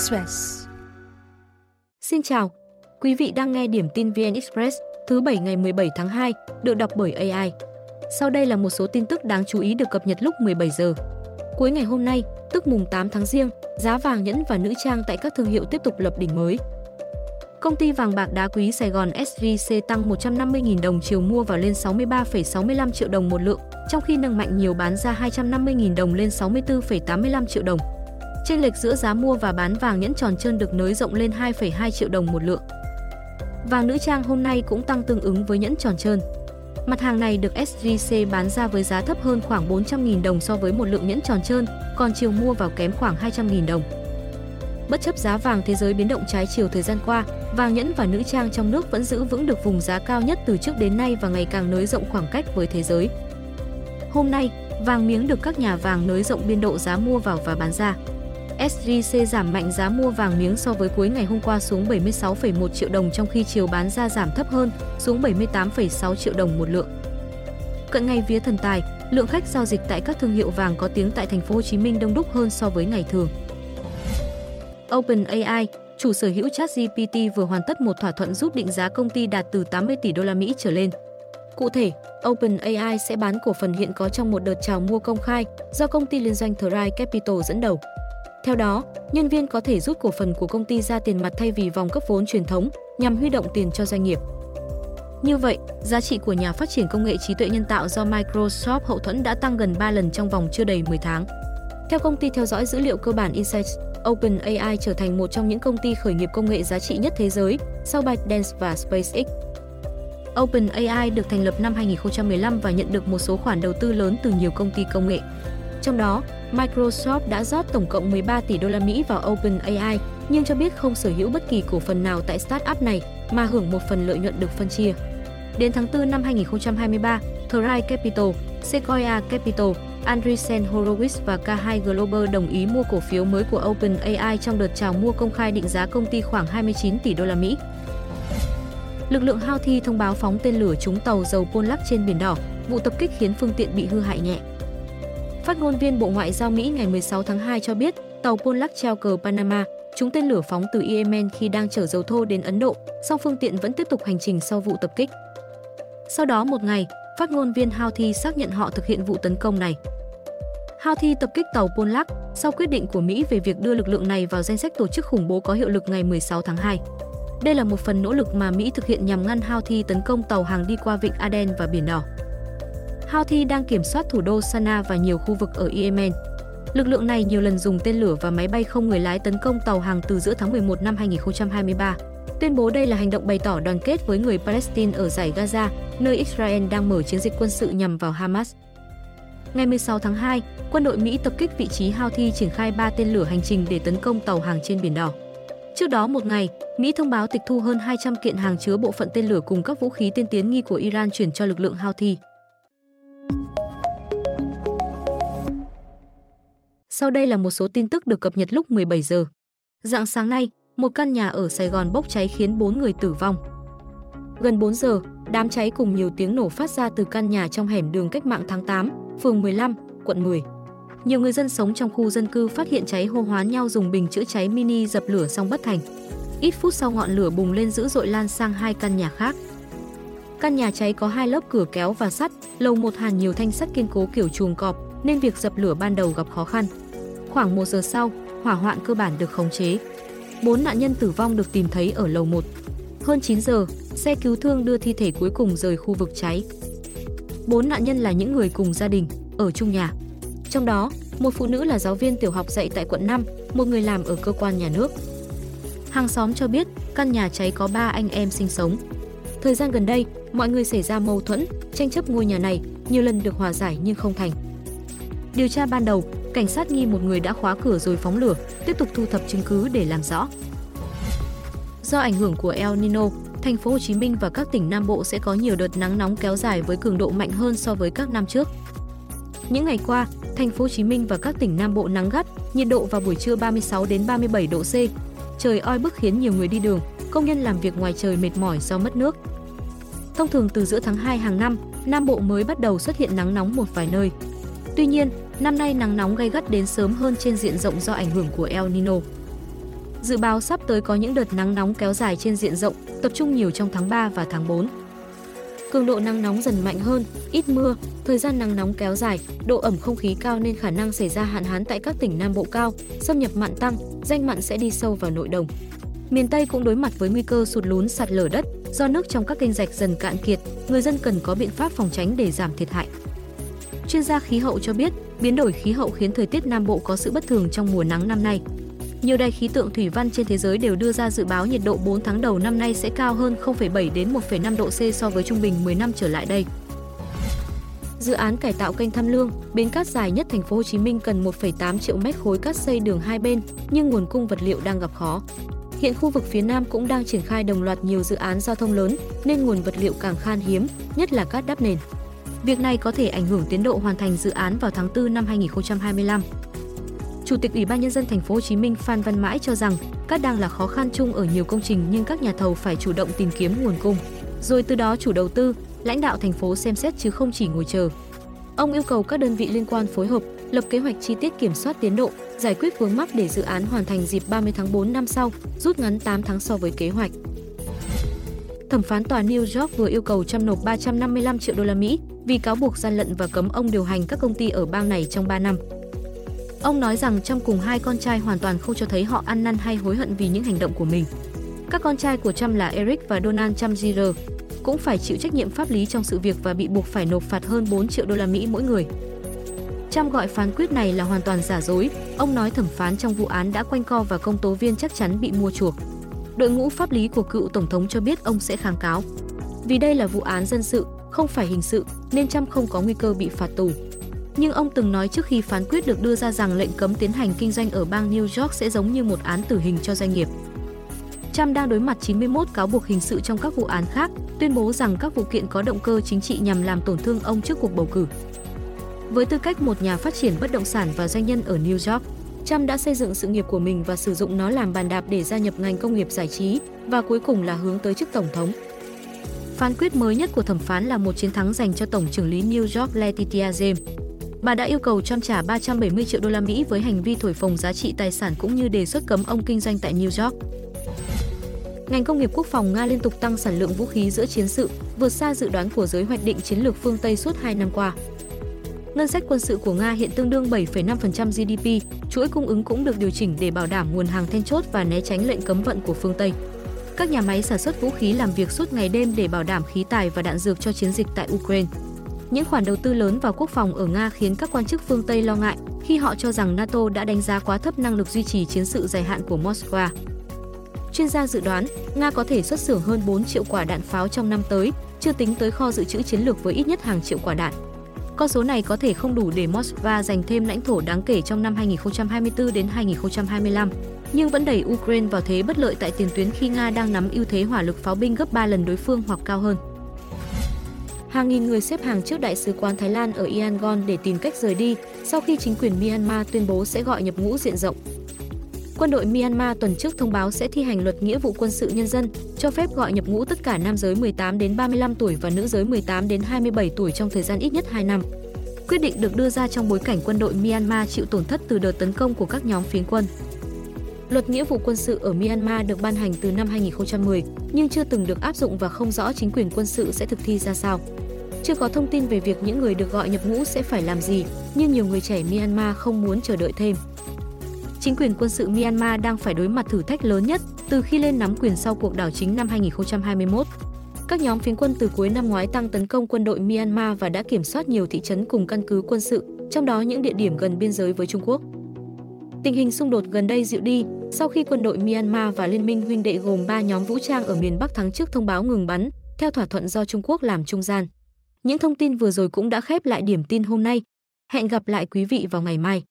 Express. Xin chào, quý vị đang nghe điểm tin VN Express thứ 7 ngày 17 tháng 2, được đọc bởi AI. Sau đây là một số tin tức đáng chú ý được cập nhật lúc 17 giờ. Cuối ngày hôm nay, tức mùng 8 tháng Giêng, giá vàng nhẫn và nữ trang tại các thương hiệu tiếp tục lập đỉnh mới. Công ty vàng bạc đá quý Sài Gòn SJC tăng 150.000 đồng chiều mua vào lên 63,65 triệu đồng một lượng, trong khi nâng mạnh nhiều bán ra 250.000 đồng lên 64,85 triệu đồng. Chênh lệch giữa giá mua và bán vàng nhẫn tròn trơn được nới rộng lên 2,2 triệu đồng một lượng. Vàng nữ trang hôm nay cũng tăng tương ứng với nhẫn tròn trơn. Mặt hàng này được SJC bán ra với giá thấp hơn khoảng 400.000 đồng so với một lượng nhẫn tròn trơn, còn chiều mua vào kém khoảng 200.000 đồng. Bất chấp giá vàng thế giới biến động trái chiều thời gian qua, vàng nhẫn và nữ trang trong nước vẫn giữ vững được vùng giá cao nhất từ trước đến nay và ngày càng nới rộng khoảng cách với thế giới. Hôm nay, vàng miếng được các nhà vàng nới rộng biên độ giá mua vào và bán ra. SJC giảm mạnh giá mua vàng miếng so với cuối ngày hôm qua xuống 76,1 triệu đồng trong khi chiều bán ra giảm thấp hơn, xuống 78,6 triệu đồng một lượng. Cận ngày vía thần tài, lượng khách giao dịch tại các thương hiệu vàng có tiếng tại thành phố Hồ Chí Minh đông đúc hơn so với ngày thường. OpenAI, chủ sở hữu ChatGPT vừa hoàn tất một thỏa thuận giúp định giá công ty đạt từ 80 tỷ đô la Mỹ trở lên. Cụ thể, OpenAI sẽ bán cổ phần hiện có trong một đợt chào mua công khai do công ty liên doanh Thrive Capital dẫn đầu. Theo đó, nhân viên có thể rút cổ phần của công ty ra tiền mặt thay vì vòng cấp vốn truyền thống nhằm huy động tiền cho doanh nghiệp. Như vậy, giá trị của nhà phát triển công nghệ trí tuệ nhân tạo do Microsoft hậu thuẫn đã tăng gần 3 lần trong vòng chưa đầy 10 tháng. Theo công ty theo dõi dữ liệu cơ bản Insights, OpenAI trở thành một trong những công ty khởi nghiệp công nghệ giá trị nhất thế giới sau ByteDance và SpaceX. OpenAI được thành lập năm 2015 và nhận được một số khoản đầu tư lớn từ nhiều công ty công nghệ. Trong đó, Microsoft đã rót tổng cộng 13 tỷ đô la Mỹ vào OpenAI, nhưng cho biết không sở hữu bất kỳ cổ phần nào tại startup này mà hưởng một phần lợi nhuận được phân chia. Đến tháng 4 năm 2023, Thrive Capital, Sequoia Capital, Andreessen Horowitz và K2 Global đồng ý mua cổ phiếu mới của OpenAI trong đợt chào mua công khai định giá công ty khoảng 29 tỷ đô la Mỹ. Lực lượng Houthi thông báo phóng tên lửa trúng tàu dầu Pollack trên biển đỏ, vụ tập kích khiến phương tiện bị hư hại nhẹ. Phát ngôn viên Bộ Ngoại giao Mỹ ngày 16 tháng 2 cho biết, tàu Pollack treo cờ Panama trúng tên lửa phóng từ Yemen khi đang chở dầu thô đến Ấn Độ, song phương tiện vẫn tiếp tục hành trình sau vụ tập kích. Sau đó một ngày, phát ngôn viên Houthi xác nhận họ thực hiện vụ tấn công này. Houthi tập kích tàu Pollack sau quyết định của Mỹ về việc đưa lực lượng này vào danh sách tổ chức khủng bố có hiệu lực ngày 16 tháng 2. Đây là một phần nỗ lực mà Mỹ thực hiện nhằm ngăn Houthi tấn công tàu hàng đi qua vịnh Aden và Biển Đỏ. Houthi đang kiểm soát thủ đô Sana và nhiều khu vực ở Yemen. Lực lượng này nhiều lần dùng tên lửa và máy bay không người lái tấn công tàu hàng từ giữa tháng 11 năm 2023. Tuyên bố đây là hành động bày tỏ đoàn kết với người Palestine ở giải Gaza, nơi Israel đang mở chiến dịch quân sự nhằm vào Hamas. Ngày 16 tháng 2, quân đội Mỹ tập kích vị trí Houthi triển khai 3 tên lửa hành trình để tấn công tàu hàng trên Biển Đỏ. Trước đó một ngày, Mỹ thông báo tịch thu hơn 200 kiện hàng chứa bộ phận tên lửa cùng các vũ khí tiên tiến nghi của Iran chuyển cho lực lượng Houthi. Sau đây là một số tin tức được cập nhật lúc 17 giờ. Dạng sáng nay, một căn nhà ở Sài Gòn bốc cháy khiến 4 người tử vong. Gần 4 giờ, đám cháy cùng nhiều tiếng nổ phát ra từ căn nhà trong hẻm đường Cách mạng tháng 8, phường 15, quận 10. Nhiều người dân sống trong khu dân cư phát hiện cháy hô hoán nhau dùng bình chữa cháy mini dập lửa xong bất thành. Ít phút sau ngọn lửa bùng lên dữ dội lan sang hai căn nhà khác. Căn nhà cháy có hai lớp cửa kéo và sắt, lầu một hàn nhiều thanh sắt kiên cố kiểu chuồng cọp, nên việc dập lửa ban đầu gặp khó khăn. Khoảng một giờ sau, hỏa hoạn cơ bản được khống chế. Bốn nạn nhân tử vong được tìm thấy ở lầu 1. Hơn 9 giờ, xe cứu thương đưa thi thể cuối cùng rời khu vực cháy. Bốn nạn nhân là những người cùng gia đình, ở chung nhà. Trong đó, một phụ nữ là giáo viên tiểu học dạy tại quận 5, một người làm ở cơ quan nhà nước. Hàng xóm cho biết, căn nhà cháy có 3 anh em sinh sống. Thời gian gần đây, mọi người xảy ra mâu thuẫn, tranh chấp ngôi nhà này, nhiều lần được hòa giải nhưng không thành. Điều tra ban đầu, cảnh sát nghi một người đã khóa cửa rồi phóng lửa, tiếp tục thu thập chứng cứ để làm rõ. Do ảnh hưởng của El Nino, thành phố Hồ Chí Minh và các tỉnh Nam Bộ sẽ có nhiều đợt nắng nóng kéo dài với cường độ mạnh hơn so với các năm trước. Những ngày qua, thành phố Hồ Chí Minh và các tỉnh Nam Bộ nắng gắt, nhiệt độ vào buổi trưa 36 đến 37 độ C. Trời oi bức khiến nhiều người đi đường, công nhân làm việc ngoài trời mệt mỏi do mất nước. Thông thường từ giữa tháng 2 hàng năm, Nam Bộ mới bắt đầu xuất hiện nắng nóng một vài nơi. Tuy nhiên, năm nay nắng nóng gay gắt đến sớm hơn trên diện rộng do ảnh hưởng của El Nino. Dự báo sắp tới có những đợt nắng nóng kéo dài trên diện rộng, tập trung nhiều trong tháng 3 và tháng 4. Cường độ nắng nóng dần mạnh hơn, ít mưa, thời gian nắng nóng kéo dài, độ ẩm không khí cao nên khả năng xảy ra hạn hán tại các tỉnh Nam Bộ cao, xâm nhập mặn tăng, danh mặn sẽ đi sâu vào nội đồng. Miền Tây cũng đối mặt với nguy cơ sụt lún sạt lở đất do nước trong các kênh rạch dần cạn kiệt, người dân cần có biện pháp phòng tránh để giảm thiệt hại. Chuyên gia khí hậu cho biết, biến đổi khí hậu khiến thời tiết Nam Bộ có sự bất thường trong mùa nắng năm nay. Nhiều đài khí tượng thủy văn trên thế giới đều đưa ra dự báo nhiệt độ 4 tháng đầu năm nay sẽ cao hơn 0,7 đến 1,5 độ C so với trung bình 10 năm trở lại đây. Dự án cải tạo kênh Tham Lương, bến cát dài nhất thành phố Hồ Chí Minh cần 1,8 triệu mét khối cát xây đường hai bên, nhưng nguồn cung vật liệu đang gặp khó. Hiện khu vực phía Nam cũng đang triển khai đồng loạt nhiều dự án giao thông lớn nên nguồn vật liệu càng khan hiếm, nhất là cát đắp nền. Việc này có thể ảnh hưởng tiến độ hoàn thành dự án vào tháng 4 năm 2025. Chủ tịch Ủy ban nhân dân thành phố Hồ Chí Minh Phan Văn Mãi cho rằng cát đang là khó khăn chung ở nhiều công trình nhưng các nhà thầu phải chủ động tìm kiếm nguồn cung. Rồi từ đó chủ đầu tư, lãnh đạo thành phố xem xét chứ không chỉ ngồi chờ. Ông yêu cầu các đơn vị liên quan phối hợp, lập kế hoạch chi tiết kiểm soát tiến độ, giải quyết vướng mắc để dự án hoàn thành dịp 30 tháng 4 năm sau, rút ngắn 8 tháng so với kế hoạch. Thẩm phán tòa New York vừa yêu cầu Trump nộp 355 triệu đô la Mỹ vì cáo buộc gian lận và cấm ông điều hành các công ty ở bang này trong 3 năm. Ông nói rằng Trump cùng hai con trai hoàn toàn không cho thấy họ ăn năn hay hối hận vì những hành động của mình. Các con trai của Trump là Eric và Donald Trump Jr. cũng phải chịu trách nhiệm pháp lý trong sự việc và bị buộc phải nộp phạt hơn 4 triệu đô la Mỹ mỗi người. Trump gọi phán quyết này là hoàn toàn giả dối. Ông nói thẩm phán trong vụ án đã quanh co và công tố viên chắc chắn bị mua chuộc. Đội ngũ pháp lý của cựu tổng thống cho biết ông sẽ kháng cáo. Vì đây là vụ án dân sự, không phải hình sự, nên Trump không có nguy cơ bị phạt tù. Nhưng ông từng nói trước khi phán quyết được đưa ra rằng lệnh cấm tiến hành kinh doanh ở bang New York sẽ giống như một án tử hình cho doanh nghiệp. Trump đang đối mặt 91 cáo buộc hình sự trong các vụ án khác, tuyên bố rằng các vụ kiện có động cơ chính trị nhằm làm tổn thương ông trước cuộc bầu cử. Với tư cách một nhà phát triển bất động sản và doanh nhân ở New York, Trump đã xây dựng sự nghiệp của mình và sử dụng nó làm bàn đạp để gia nhập ngành công nghiệp giải trí và cuối cùng là hướng tới chức tổng thống. Phán quyết mới nhất của thẩm phán là một chiến thắng dành cho tổng trưởng lý New York Letitia James. Bà đã yêu cầu Trump trả 370 triệu đô la Mỹ với hành vi thổi phồng giá trị tài sản cũng như đề xuất cấm ông kinh doanh tại New York. Ngành công nghiệp quốc phòng Nga liên tục tăng sản lượng vũ khí giữa chiến sự, vượt xa dự đoán của giới hoạch định chiến lược phương Tây suốt 2 năm qua. Ngân sách quân sự của Nga hiện tương đương 7,5% GDP, chuỗi cung ứng cũng được điều chỉnh để bảo đảm nguồn hàng then chốt và né tránh lệnh cấm vận của phương Tây. Các nhà máy sản xuất vũ khí làm việc suốt ngày đêm để bảo đảm khí tài và đạn dược cho chiến dịch tại Ukraine. Những khoản đầu tư lớn vào quốc phòng ở Nga khiến các quan chức phương Tây lo ngại khi họ cho rằng NATO đã đánh giá quá thấp năng lực duy trì chiến sự dài hạn của Moscow. Chuyên gia dự đoán, Nga có thể xuất xưởng hơn 4 triệu quả đạn pháo trong năm tới, chưa tính tới kho dự trữ chiến lược với ít nhất hàng triệu quả đạn. Con số này có thể không đủ để Moscow giành thêm lãnh thổ đáng kể trong năm 2024 đến 2025, nhưng vẫn đẩy Ukraine vào thế bất lợi tại tiền tuyến khi Nga đang nắm ưu thế hỏa lực pháo binh gấp 3 lần đối phương hoặc cao hơn. Hàng nghìn người xếp hàng trước Đại sứ quán Thái Lan ở Yangon để tìm cách rời đi sau khi chính quyền Myanmar tuyên bố sẽ gọi nhập ngũ diện rộng. Quân đội Myanmar tuần trước thông báo sẽ thi hành luật nghĩa vụ quân sự nhân dân, cho phép gọi nhập ngũ tất cả nam giới 18 đến 35 tuổi và nữ giới 18 đến 27 tuổi trong thời gian ít nhất 2 năm. Quyết định được đưa ra trong bối cảnh quân đội Myanmar chịu tổn thất từ đợt tấn công của các nhóm phiến quân. Luật nghĩa vụ quân sự ở Myanmar được ban hành từ năm 2010 nhưng chưa từng được áp dụng và không rõ chính quyền quân sự sẽ thực thi ra sao. Chưa có thông tin về việc những người được gọi nhập ngũ sẽ phải làm gì, nhưng nhiều người trẻ Myanmar không muốn chờ đợi thêm chính quyền quân sự Myanmar đang phải đối mặt thử thách lớn nhất từ khi lên nắm quyền sau cuộc đảo chính năm 2021. Các nhóm phiến quân từ cuối năm ngoái tăng tấn công quân đội Myanmar và đã kiểm soát nhiều thị trấn cùng căn cứ quân sự, trong đó những địa điểm gần biên giới với Trung Quốc. Tình hình xung đột gần đây dịu đi sau khi quân đội Myanmar và Liên minh huynh đệ gồm 3 nhóm vũ trang ở miền Bắc tháng trước thông báo ngừng bắn, theo thỏa thuận do Trung Quốc làm trung gian. Những thông tin vừa rồi cũng đã khép lại điểm tin hôm nay. Hẹn gặp lại quý vị vào ngày mai.